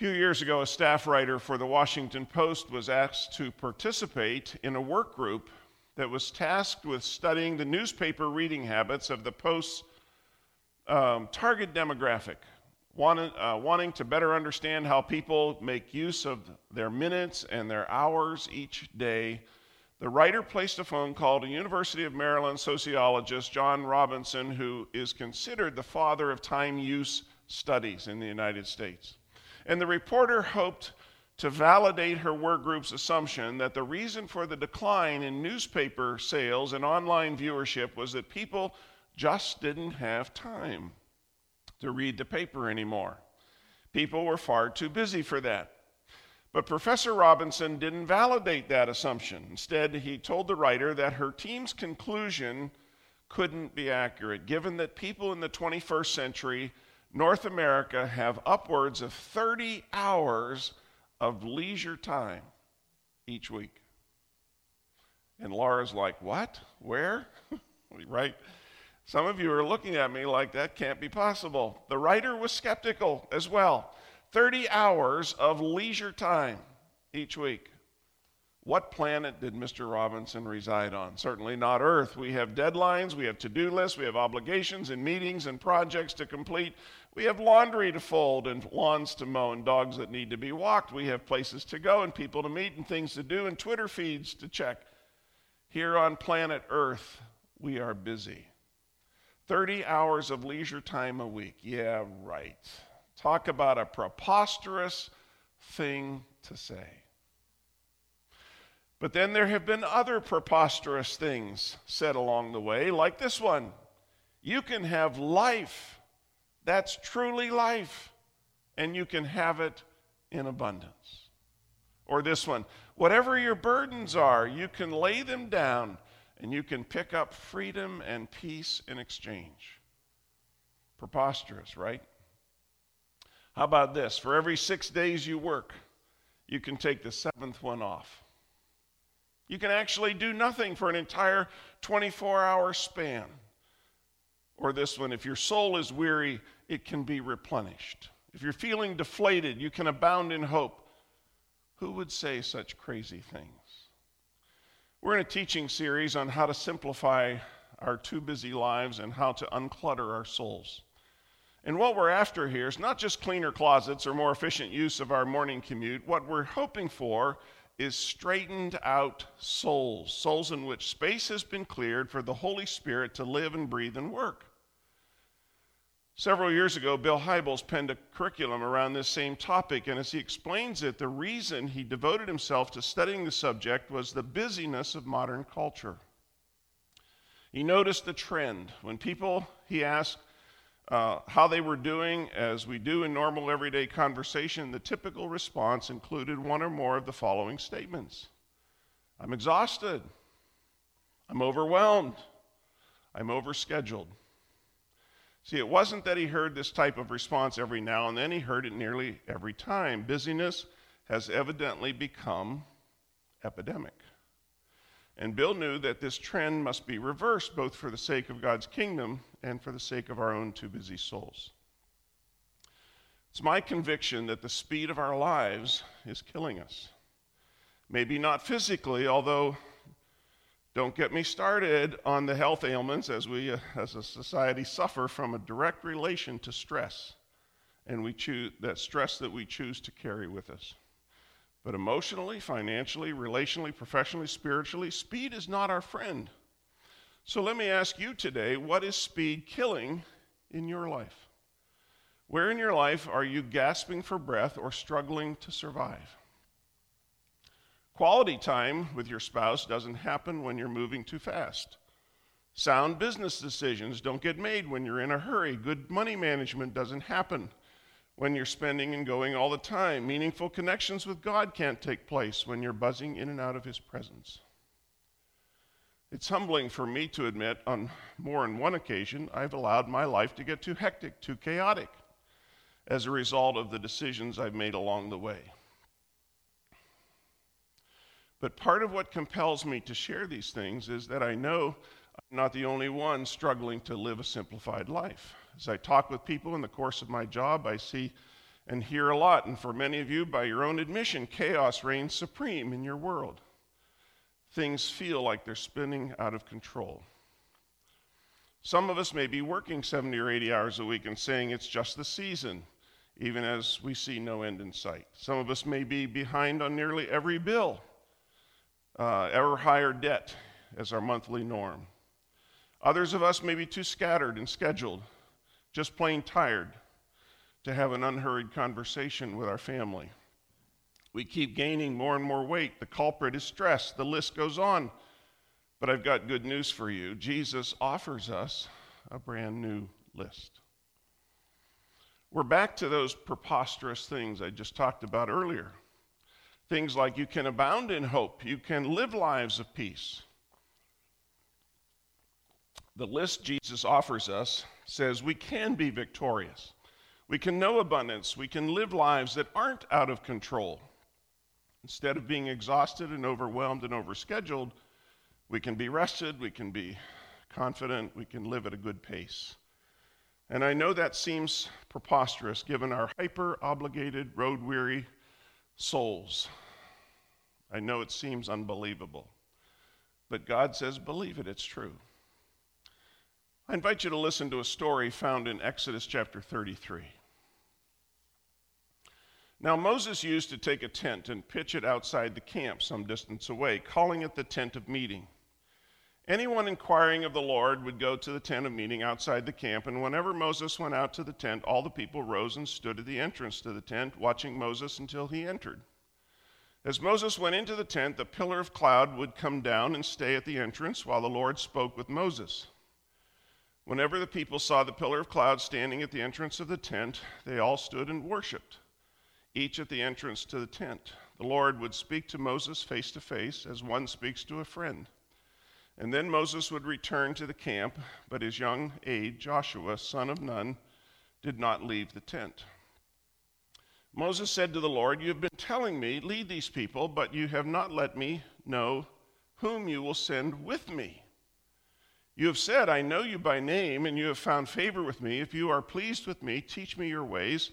few years ago, a staff writer for the Washington Post was asked to participate in a work group that was tasked with studying the newspaper reading habits of the Post's um, target demographic, wanting, uh, wanting to better understand how people make use of their minutes and their hours each day. The writer placed a phone call to University of Maryland sociologist John Robinson, who is considered the father of time use studies in the United States. And the reporter hoped to validate her work group's assumption that the reason for the decline in newspaper sales and online viewership was that people just didn't have time to read the paper anymore. People were far too busy for that. But Professor Robinson didn't validate that assumption. Instead, he told the writer that her team's conclusion couldn't be accurate, given that people in the 21st century North America have upwards of 30 hours of leisure time each week. And Laura's like, What? Where? right? Some of you are looking at me like that can't be possible. The writer was skeptical as well. 30 hours of leisure time each week. What planet did Mr. Robinson reside on? Certainly not Earth. We have deadlines, we have to do lists, we have obligations and meetings and projects to complete. We have laundry to fold and lawns to mow and dogs that need to be walked. We have places to go and people to meet and things to do and Twitter feeds to check. Here on planet Earth, we are busy. 30 hours of leisure time a week. Yeah, right. Talk about a preposterous thing to say. But then there have been other preposterous things said along the way, like this one. You can have life that's truly life, and you can have it in abundance. Or this one whatever your burdens are, you can lay them down and you can pick up freedom and peace in exchange. Preposterous, right? How about this? For every six days you work, you can take the seventh one off. You can actually do nothing for an entire 24 hour span. Or this one, if your soul is weary, it can be replenished. If you're feeling deflated, you can abound in hope. Who would say such crazy things? We're in a teaching series on how to simplify our too busy lives and how to unclutter our souls. And what we're after here is not just cleaner closets or more efficient use of our morning commute. What we're hoping for is straightened out souls, souls in which space has been cleared for the Holy Spirit to live and breathe and work. Several years ago, Bill Hybels penned a curriculum around this same topic, and as he explains it, the reason he devoted himself to studying the subject was the busyness of modern culture. He noticed the trend. When people, he asked, uh, how they were doing, as we do in normal everyday conversation, the typical response included one or more of the following statements I'm exhausted. I'm overwhelmed. I'm overscheduled. See, it wasn't that he heard this type of response every now and then, he heard it nearly every time. Busyness has evidently become epidemic. And Bill knew that this trend must be reversed, both for the sake of God's kingdom and for the sake of our own too busy souls. It's my conviction that the speed of our lives is killing us. Maybe not physically, although don't get me started on the health ailments as we uh, as a society suffer from a direct relation to stress and we choose that stress that we choose to carry with us. But emotionally, financially, relationally, professionally, spiritually, speed is not our friend. So let me ask you today what is speed killing in your life? Where in your life are you gasping for breath or struggling to survive? Quality time with your spouse doesn't happen when you're moving too fast. Sound business decisions don't get made when you're in a hurry. Good money management doesn't happen when you're spending and going all the time. Meaningful connections with God can't take place when you're buzzing in and out of His presence. It's humbling for me to admit on more than one occasion I've allowed my life to get too hectic, too chaotic as a result of the decisions I've made along the way. But part of what compels me to share these things is that I know I'm not the only one struggling to live a simplified life. As I talk with people in the course of my job, I see and hear a lot. And for many of you, by your own admission, chaos reigns supreme in your world. Things feel like they're spinning out of control. Some of us may be working 70 or 80 hours a week and saying it's just the season, even as we see no end in sight. Some of us may be behind on nearly every bill, uh, ever higher debt as our monthly norm. Others of us may be too scattered and scheduled, just plain tired to have an unhurried conversation with our family. We keep gaining more and more weight. The culprit is stress. The list goes on. But I've got good news for you. Jesus offers us a brand new list. We're back to those preposterous things I just talked about earlier. Things like you can abound in hope, you can live lives of peace. The list Jesus offers us says we can be victorious. We can know abundance. We can live lives that aren't out of control. Instead of being exhausted and overwhelmed and overscheduled, we can be rested, we can be confident, we can live at a good pace. And I know that seems preposterous given our hyper obligated, road weary souls. I know it seems unbelievable. But God says, believe it, it's true. I invite you to listen to a story found in Exodus chapter 33. Now, Moses used to take a tent and pitch it outside the camp some distance away, calling it the tent of meeting. Anyone inquiring of the Lord would go to the tent of meeting outside the camp, and whenever Moses went out to the tent, all the people rose and stood at the entrance to the tent, watching Moses until he entered. As Moses went into the tent, the pillar of cloud would come down and stay at the entrance while the Lord spoke with Moses. Whenever the people saw the pillar of cloud standing at the entrance of the tent, they all stood and worshiped, each at the entrance to the tent. The Lord would speak to Moses face to face as one speaks to a friend. And then Moses would return to the camp, but his young aide, Joshua, son of Nun, did not leave the tent. Moses said to the Lord, You have been telling me, lead these people, but you have not let me know whom you will send with me. You have said, I know you by name, and you have found favor with me. If you are pleased with me, teach me your ways,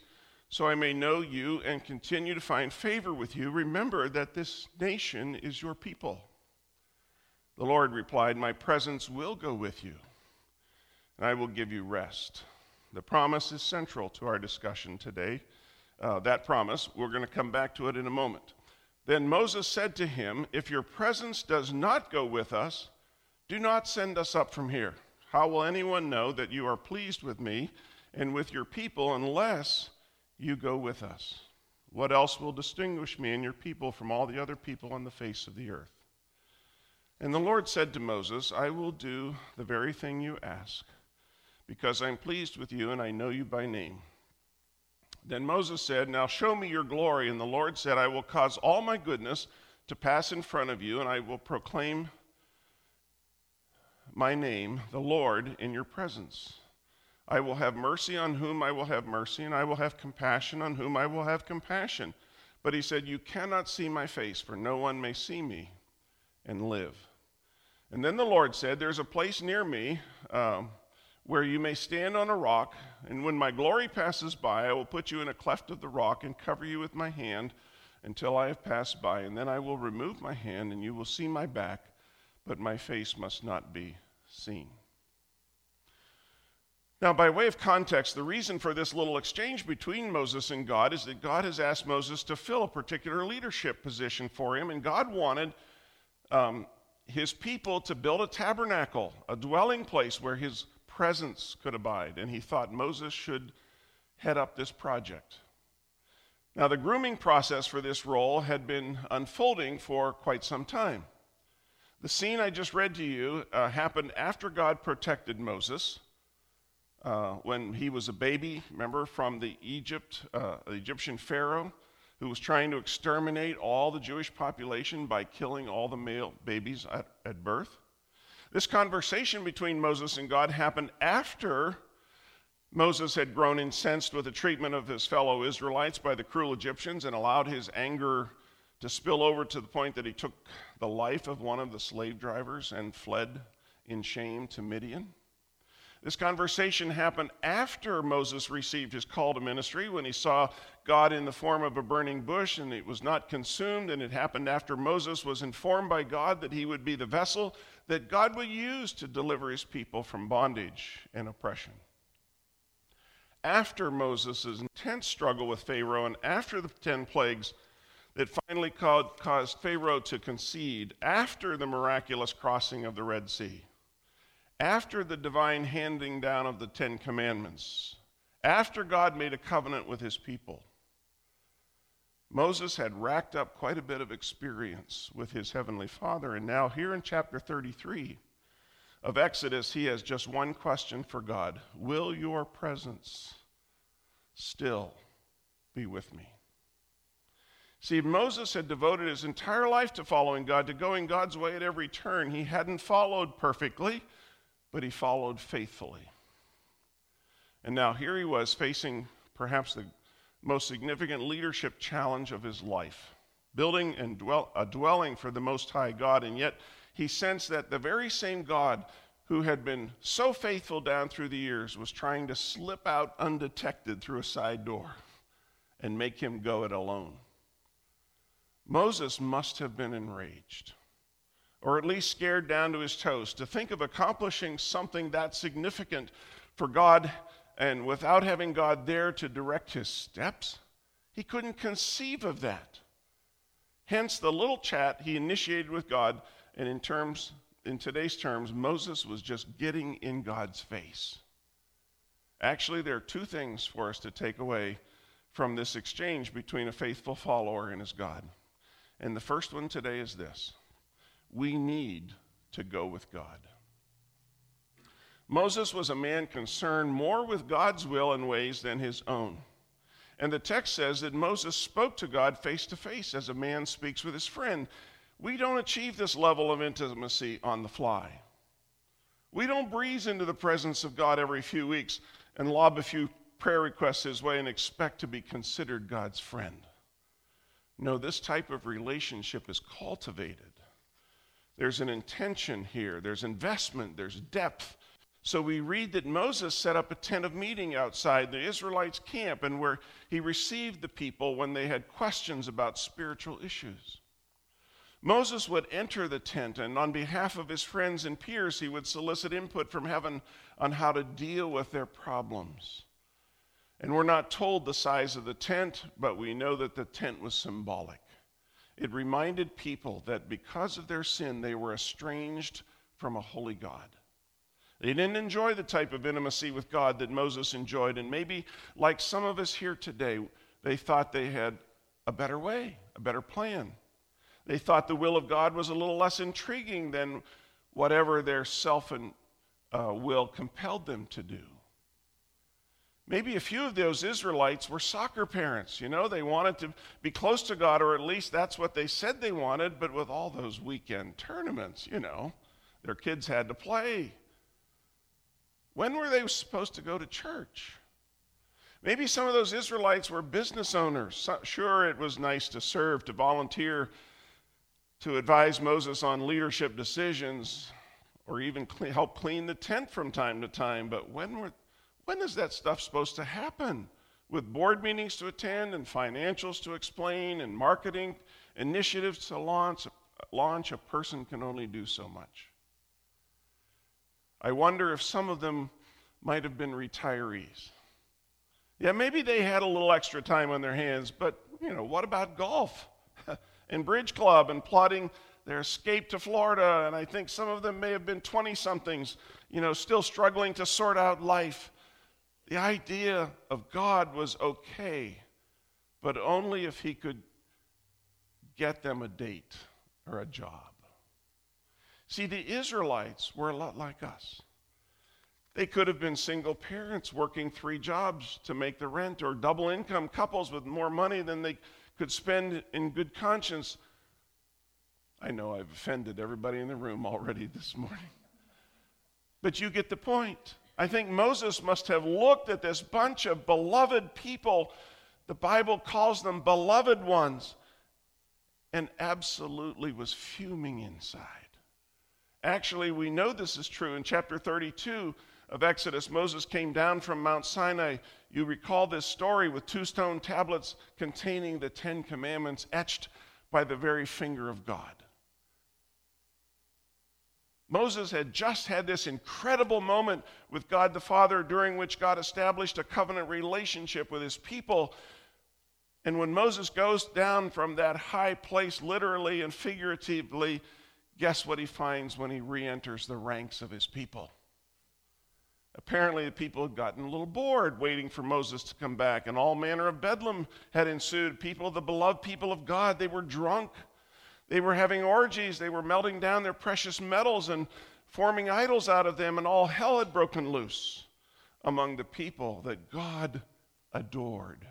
so I may know you and continue to find favor with you. Remember that this nation is your people. The Lord replied, My presence will go with you, and I will give you rest. The promise is central to our discussion today. Uh, that promise, we're going to come back to it in a moment. Then Moses said to him, If your presence does not go with us, do not send us up from here. How will anyone know that you are pleased with me and with your people unless you go with us? What else will distinguish me and your people from all the other people on the face of the earth? And the Lord said to Moses, I will do the very thing you ask, because I'm pleased with you and I know you by name. Then Moses said, Now show me your glory. And the Lord said, I will cause all my goodness to pass in front of you, and I will proclaim my name, the Lord, in your presence. I will have mercy on whom I will have mercy, and I will have compassion on whom I will have compassion. But he said, You cannot see my face, for no one may see me and live. And then the Lord said, There's a place near me um, where you may stand on a rock, and when my glory passes by, I will put you in a cleft of the rock and cover you with my hand until I have passed by. And then I will remove my hand, and you will see my back, but my face must not be seen. Now, by way of context, the reason for this little exchange between Moses and God is that God has asked Moses to fill a particular leadership position for him, and God wanted um, his people to build a tabernacle, a dwelling place where his presence could abide. And he thought Moses should head up this project. Now, the grooming process for this role had been unfolding for quite some time. The scene I just read to you uh, happened after God protected Moses uh, when he was a baby, remember, from the Egypt, uh, the Egyptian Pharaoh who was trying to exterminate all the Jewish population by killing all the male babies at, at birth. This conversation between Moses and God happened after Moses had grown incensed with the treatment of his fellow Israelites by the cruel Egyptians and allowed his anger to spill over to the point that he took the life of one of the slave drivers and fled in shame to Midian. This conversation happened after Moses received his call to ministry when he saw God in the form of a burning bush and it was not consumed. And it happened after Moses was informed by God that he would be the vessel that God would use to deliver his people from bondage and oppression. After Moses' intense struggle with Pharaoh and after the 10 plagues that finally caused Pharaoh to concede, after the miraculous crossing of the Red Sea, after the divine handing down of the Ten Commandments, after God made a covenant with his people, Moses had racked up quite a bit of experience with his heavenly father. And now, here in chapter 33 of Exodus, he has just one question for God Will your presence still be with me? See, Moses had devoted his entire life to following God, to going God's way at every turn. He hadn't followed perfectly but he followed faithfully. And now here he was facing perhaps the most significant leadership challenge of his life, building and dwell, a dwelling for the Most High God. And yet he sensed that the very same God who had been so faithful down through the years was trying to slip out undetected through a side door and make him go it alone. Moses must have been enraged or at least scared down to his toes, to think of accomplishing something that significant for God and without having God there to direct his steps. He couldn't conceive of that. Hence the little chat he initiated with God, and in terms in today's terms, Moses was just getting in God's face. Actually, there are two things for us to take away from this exchange between a faithful follower and his God. And the first one today is this we need to go with God. Moses was a man concerned more with God's will and ways than his own. And the text says that Moses spoke to God face to face as a man speaks with his friend. We don't achieve this level of intimacy on the fly. We don't breeze into the presence of God every few weeks and lob a few prayer requests his way and expect to be considered God's friend. No, this type of relationship is cultivated there's an intention here, there's investment, there's depth. So we read that Moses set up a tent of meeting outside the Israelites' camp and where he received the people when they had questions about spiritual issues. Moses would enter the tent, and on behalf of his friends and peers, he would solicit input from heaven on how to deal with their problems. And we're not told the size of the tent, but we know that the tent was symbolic. It reminded people that because of their sin, they were estranged from a holy God. They didn't enjoy the type of intimacy with God that Moses enjoyed. And maybe, like some of us here today, they thought they had a better way, a better plan. They thought the will of God was a little less intriguing than whatever their self and uh, will compelled them to do. Maybe a few of those Israelites were soccer parents. You know, they wanted to be close to God, or at least that's what they said they wanted, but with all those weekend tournaments, you know, their kids had to play. When were they supposed to go to church? Maybe some of those Israelites were business owners. Sure, it was nice to serve, to volunteer, to advise Moses on leadership decisions, or even help clean the tent from time to time, but when were when is that stuff supposed to happen? With board meetings to attend and financials to explain and marketing initiatives to launch, launch, a person can only do so much. I wonder if some of them might have been retirees. Yeah, maybe they had a little extra time on their hands, but you know, what about golf and bridge club and plotting their escape to Florida? And I think some of them may have been 20 somethings, you know, still struggling to sort out life. The idea of God was okay, but only if He could get them a date or a job. See, the Israelites were a lot like us. They could have been single parents working three jobs to make the rent, or double income couples with more money than they could spend in good conscience. I know I've offended everybody in the room already this morning. But you get the point. I think Moses must have looked at this bunch of beloved people. The Bible calls them beloved ones, and absolutely was fuming inside. Actually, we know this is true. In chapter 32, of Exodus, Moses came down from Mount Sinai. You recall this story with two stone tablets containing the Ten Commandments etched by the very finger of God. Moses had just had this incredible moment with God the Father during which God established a covenant relationship with his people. And when Moses goes down from that high place, literally and figuratively, guess what he finds when he re enters the ranks of his people? Apparently, the people had gotten a little bored waiting for Moses to come back, and all manner of bedlam had ensued. People, the beloved people of God, they were drunk. They were having orgies. They were melting down their precious metals and forming idols out of them, and all hell had broken loose among the people that God adored.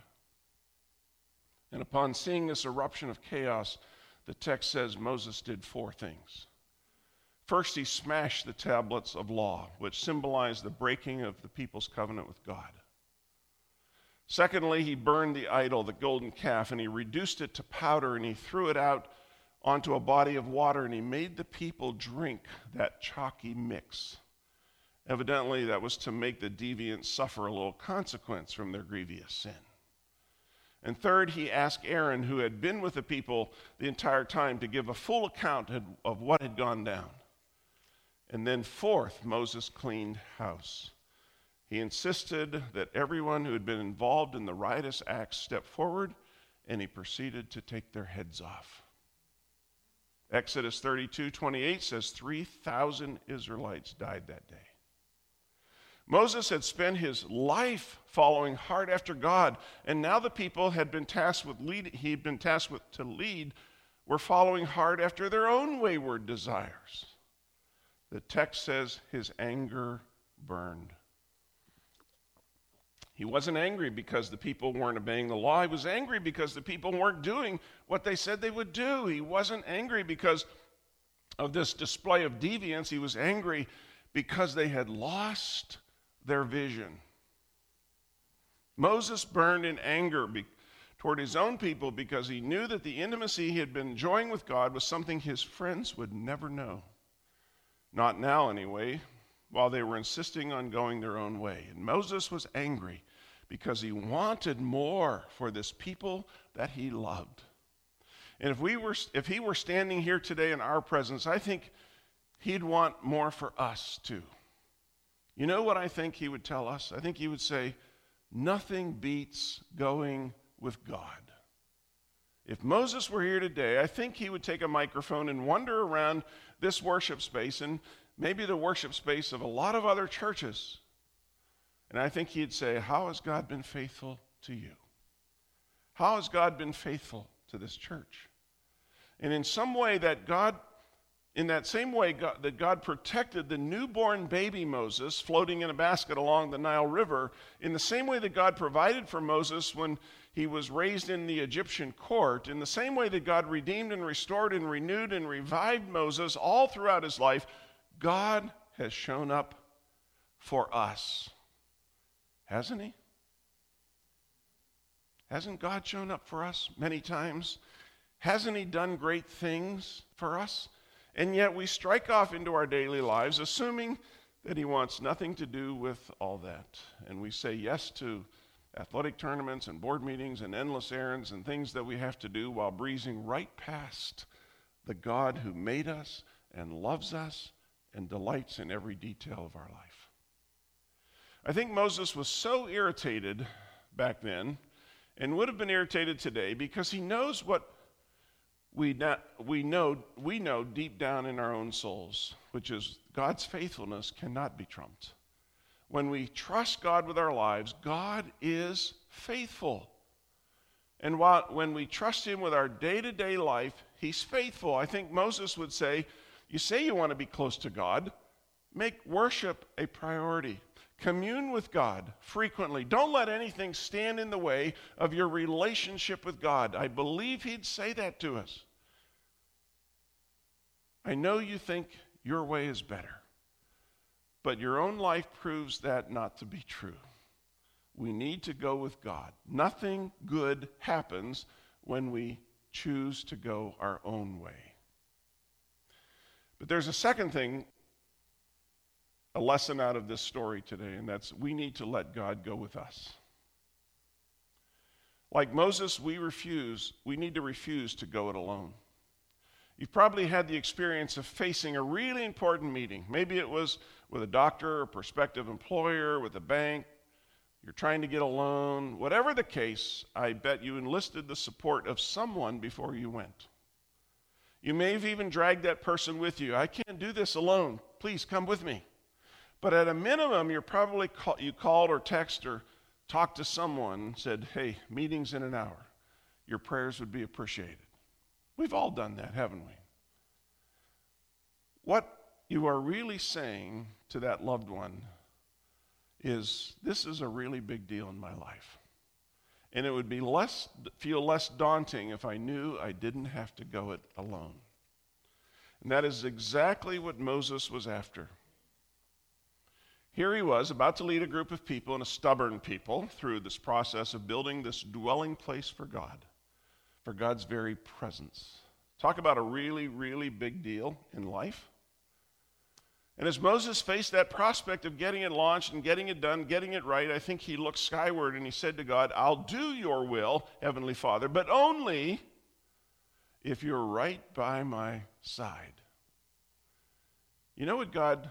And upon seeing this eruption of chaos, the text says Moses did four things. First, he smashed the tablets of law, which symbolized the breaking of the people's covenant with God. Secondly, he burned the idol, the golden calf, and he reduced it to powder and he threw it out onto a body of water and he made the people drink that chalky mix. Evidently, that was to make the deviants suffer a little consequence from their grievous sin. And third, he asked Aaron, who had been with the people the entire time, to give a full account of what had gone down. And then, fourth, Moses cleaned house. He insisted that everyone who had been involved in the riotous acts step forward, and he proceeded to take their heads off. Exodus 32 28 says 3,000 Israelites died that day. Moses had spent his life following hard after God, and now the people had been tasked with lead, he had been tasked with to lead were following hard after their own wayward desires. The text says his anger burned. He wasn't angry because the people weren't obeying the law. He was angry because the people weren't doing what they said they would do. He wasn't angry because of this display of deviance. He was angry because they had lost their vision. Moses burned in anger be- toward his own people because he knew that the intimacy he had been enjoying with God was something his friends would never know. Not now, anyway, while they were insisting on going their own way. And Moses was angry because he wanted more for this people that he loved. And if, we were, if he were standing here today in our presence, I think he'd want more for us too. You know what I think he would tell us? I think he would say, Nothing beats going with God. If Moses were here today, I think he would take a microphone and wander around this worship space and maybe the worship space of a lot of other churches. And I think he'd say, How has God been faithful to you? How has God been faithful to this church? And in some way, that God, in that same way God, that God protected the newborn baby Moses floating in a basket along the Nile River, in the same way that God provided for Moses when he was raised in the Egyptian court, in the same way that God redeemed and restored and renewed and revived Moses all throughout his life, God has shown up for us. Hasn't he? Hasn't God shown up for us many times? Hasn't he done great things for us? And yet we strike off into our daily lives assuming that he wants nothing to do with all that. And we say yes to athletic tournaments and board meetings and endless errands and things that we have to do while breezing right past the God who made us and loves us and delights in every detail of our life. I think Moses was so irritated back then and would have been irritated today because he knows what we, not, we, know, we know deep down in our own souls, which is God's faithfulness cannot be trumped. When we trust God with our lives, God is faithful. And while, when we trust Him with our day to day life, He's faithful. I think Moses would say, You say you want to be close to God, make worship a priority. Commune with God frequently. Don't let anything stand in the way of your relationship with God. I believe He'd say that to us. I know you think your way is better. But your own life proves that not to be true. We need to go with God. Nothing good happens when we choose to go our own way. But there's a second thing a lesson out of this story today, and that's we need to let God go with us. Like Moses, we refuse, we need to refuse to go it alone. You've probably had the experience of facing a really important meeting. Maybe it was with a doctor, a prospective employer, with a bank. You're trying to get a loan. Whatever the case, I bet you enlisted the support of someone before you went. You may have even dragged that person with you. I can't do this alone. Please come with me. But at a minimum, you're probably call, you called or texted or talked to someone, said, "Hey, meeting's in an hour." Your prayers would be appreciated. We've all done that, haven't we? What you are really saying to that loved one is this is a really big deal in my life. And it would be less feel less daunting if I knew I didn't have to go it alone. And that is exactly what Moses was after. Here he was about to lead a group of people and a stubborn people through this process of building this dwelling place for God for God's very presence. Talk about a really, really big deal in life. And as Moses faced that prospect of getting it launched and getting it done, getting it right, I think he looked skyward and he said to God, I'll do your will, Heavenly Father, but only if you're right by my side. You know what God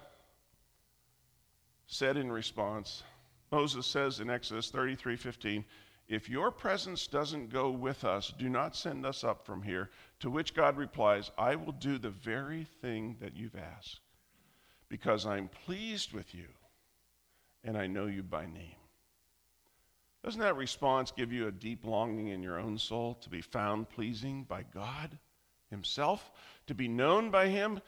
said in response? Moses says in Exodus 33 15, if your presence doesn't go with us, do not send us up from here. To which God replies, I will do the very thing that you've asked, because I'm pleased with you and I know you by name. Doesn't that response give you a deep longing in your own soul to be found pleasing by God Himself, to be known by Him?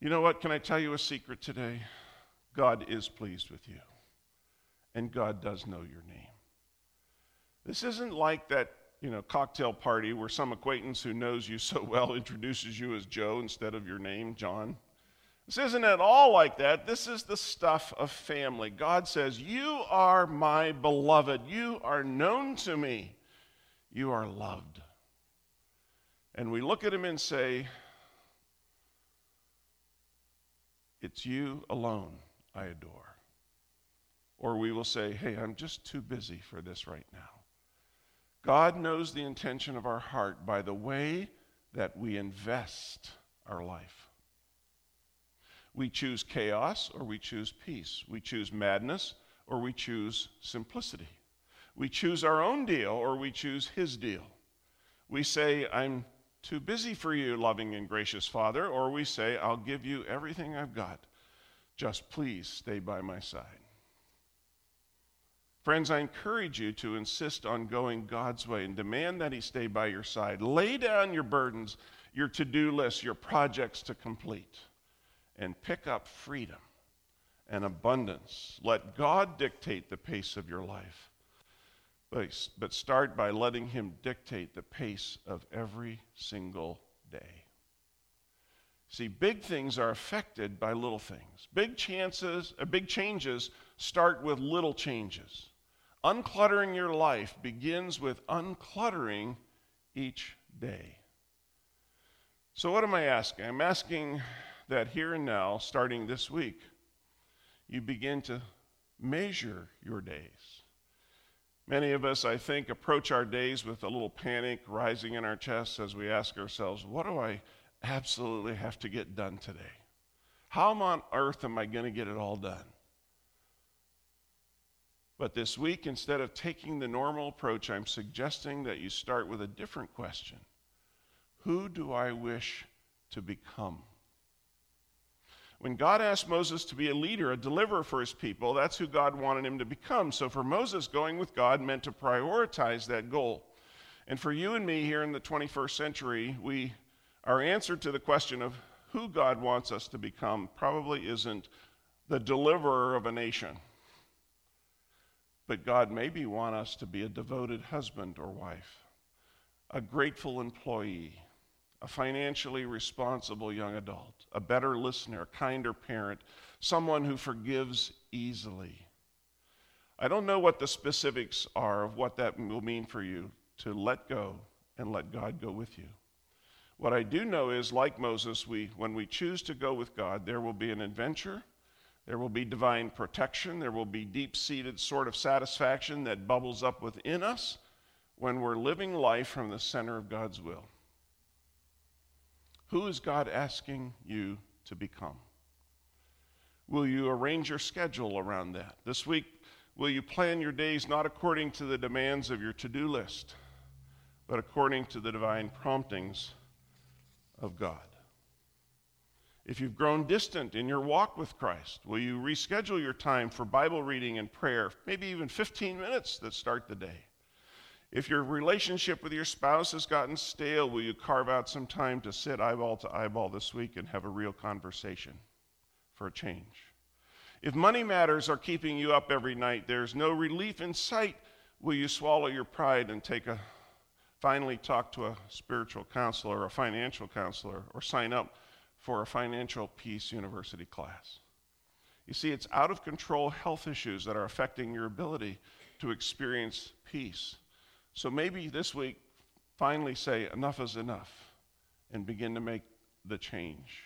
You know what? Can I tell you a secret today? God is pleased with you, and God does know your name. This isn't like that, you know, cocktail party where some acquaintance who knows you so well introduces you as Joe instead of your name, John. This isn't at all like that. This is the stuff of family. God says, You are my beloved. You are known to me. You are loved. And we look at him and say, It's you alone I adore. Or we will say, Hey, I'm just too busy for this right now. God knows the intention of our heart by the way that we invest our life. We choose chaos or we choose peace. We choose madness or we choose simplicity. We choose our own deal or we choose His deal. We say, I'm too busy for you, loving and gracious Father, or we say, I'll give you everything I've got. Just please stay by my side. Friends, I encourage you to insist on going God's way and demand that He stay by your side. Lay down your burdens, your to do list, your projects to complete, and pick up freedom and abundance. Let God dictate the pace of your life. But start by letting Him dictate the pace of every single day. See, big things are affected by little things. Big chances, uh, big changes start with little changes. Uncluttering your life begins with uncluttering each day. So, what am I asking? I'm asking that here and now, starting this week, you begin to measure your days. Many of us, I think, approach our days with a little panic rising in our chests as we ask ourselves, What do I absolutely have to get done today? How on earth am I going to get it all done? But this week, instead of taking the normal approach, I'm suggesting that you start with a different question Who do I wish to become? When God asked Moses to be a leader, a deliverer for his people, that's who God wanted him to become. So for Moses, going with God meant to prioritize that goal. And for you and me here in the 21st century, we, our answer to the question of who God wants us to become probably isn't the deliverer of a nation. But God maybe want us to be a devoted husband or wife, a grateful employee, a financially responsible young adult, a better listener, a kinder parent, someone who forgives easily. I don't know what the specifics are of what that will mean for you to let go and let God go with you. What I do know is, like Moses, we, when we choose to go with God, there will be an adventure, There will be divine protection. There will be deep seated sort of satisfaction that bubbles up within us when we're living life from the center of God's will. Who is God asking you to become? Will you arrange your schedule around that? This week, will you plan your days not according to the demands of your to do list, but according to the divine promptings of God? If you've grown distant in your walk with Christ, will you reschedule your time for Bible reading and prayer, maybe even 15 minutes that start the day? If your relationship with your spouse has gotten stale, will you carve out some time to sit eyeball to eyeball this week and have a real conversation for a change? If money matters are keeping you up every night, there's no relief in sight, will you swallow your pride and take a finally talk to a spiritual counselor or a financial counselor or sign up for a financial peace university class. You see, it's out of control health issues that are affecting your ability to experience peace. So maybe this week, finally say, enough is enough, and begin to make the change.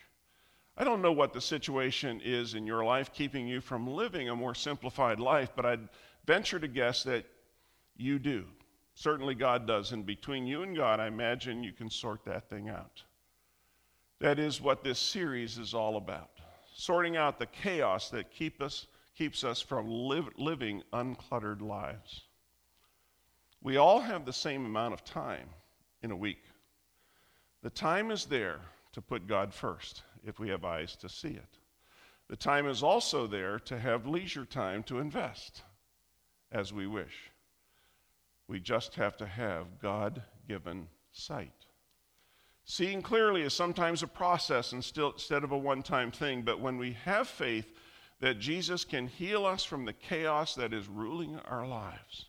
I don't know what the situation is in your life keeping you from living a more simplified life, but I'd venture to guess that you do. Certainly, God does. And between you and God, I imagine you can sort that thing out. That is what this series is all about sorting out the chaos that keep us, keeps us from live, living uncluttered lives. We all have the same amount of time in a week. The time is there to put God first if we have eyes to see it. The time is also there to have leisure time to invest as we wish. We just have to have God given sight. Seeing clearly is sometimes a process instead of a one time thing, but when we have faith that Jesus can heal us from the chaos that is ruling our lives,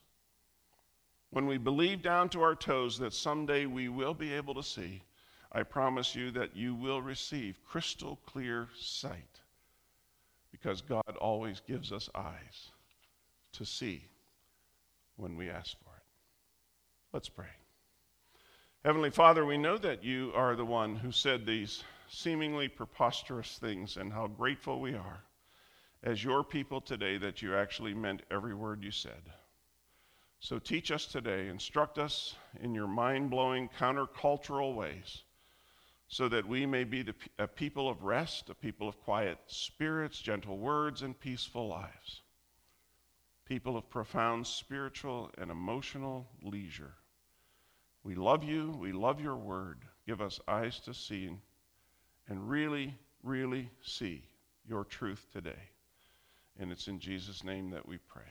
when we believe down to our toes that someday we will be able to see, I promise you that you will receive crystal clear sight because God always gives us eyes to see when we ask for it. Let's pray. Heavenly Father, we know that you are the one who said these seemingly preposterous things, and how grateful we are as your people today that you actually meant every word you said. So teach us today, instruct us in your mind blowing, countercultural ways, so that we may be the, a people of rest, a people of quiet spirits, gentle words, and peaceful lives, people of profound spiritual and emotional leisure. We love you. We love your word. Give us eyes to see and really, really see your truth today. And it's in Jesus' name that we pray.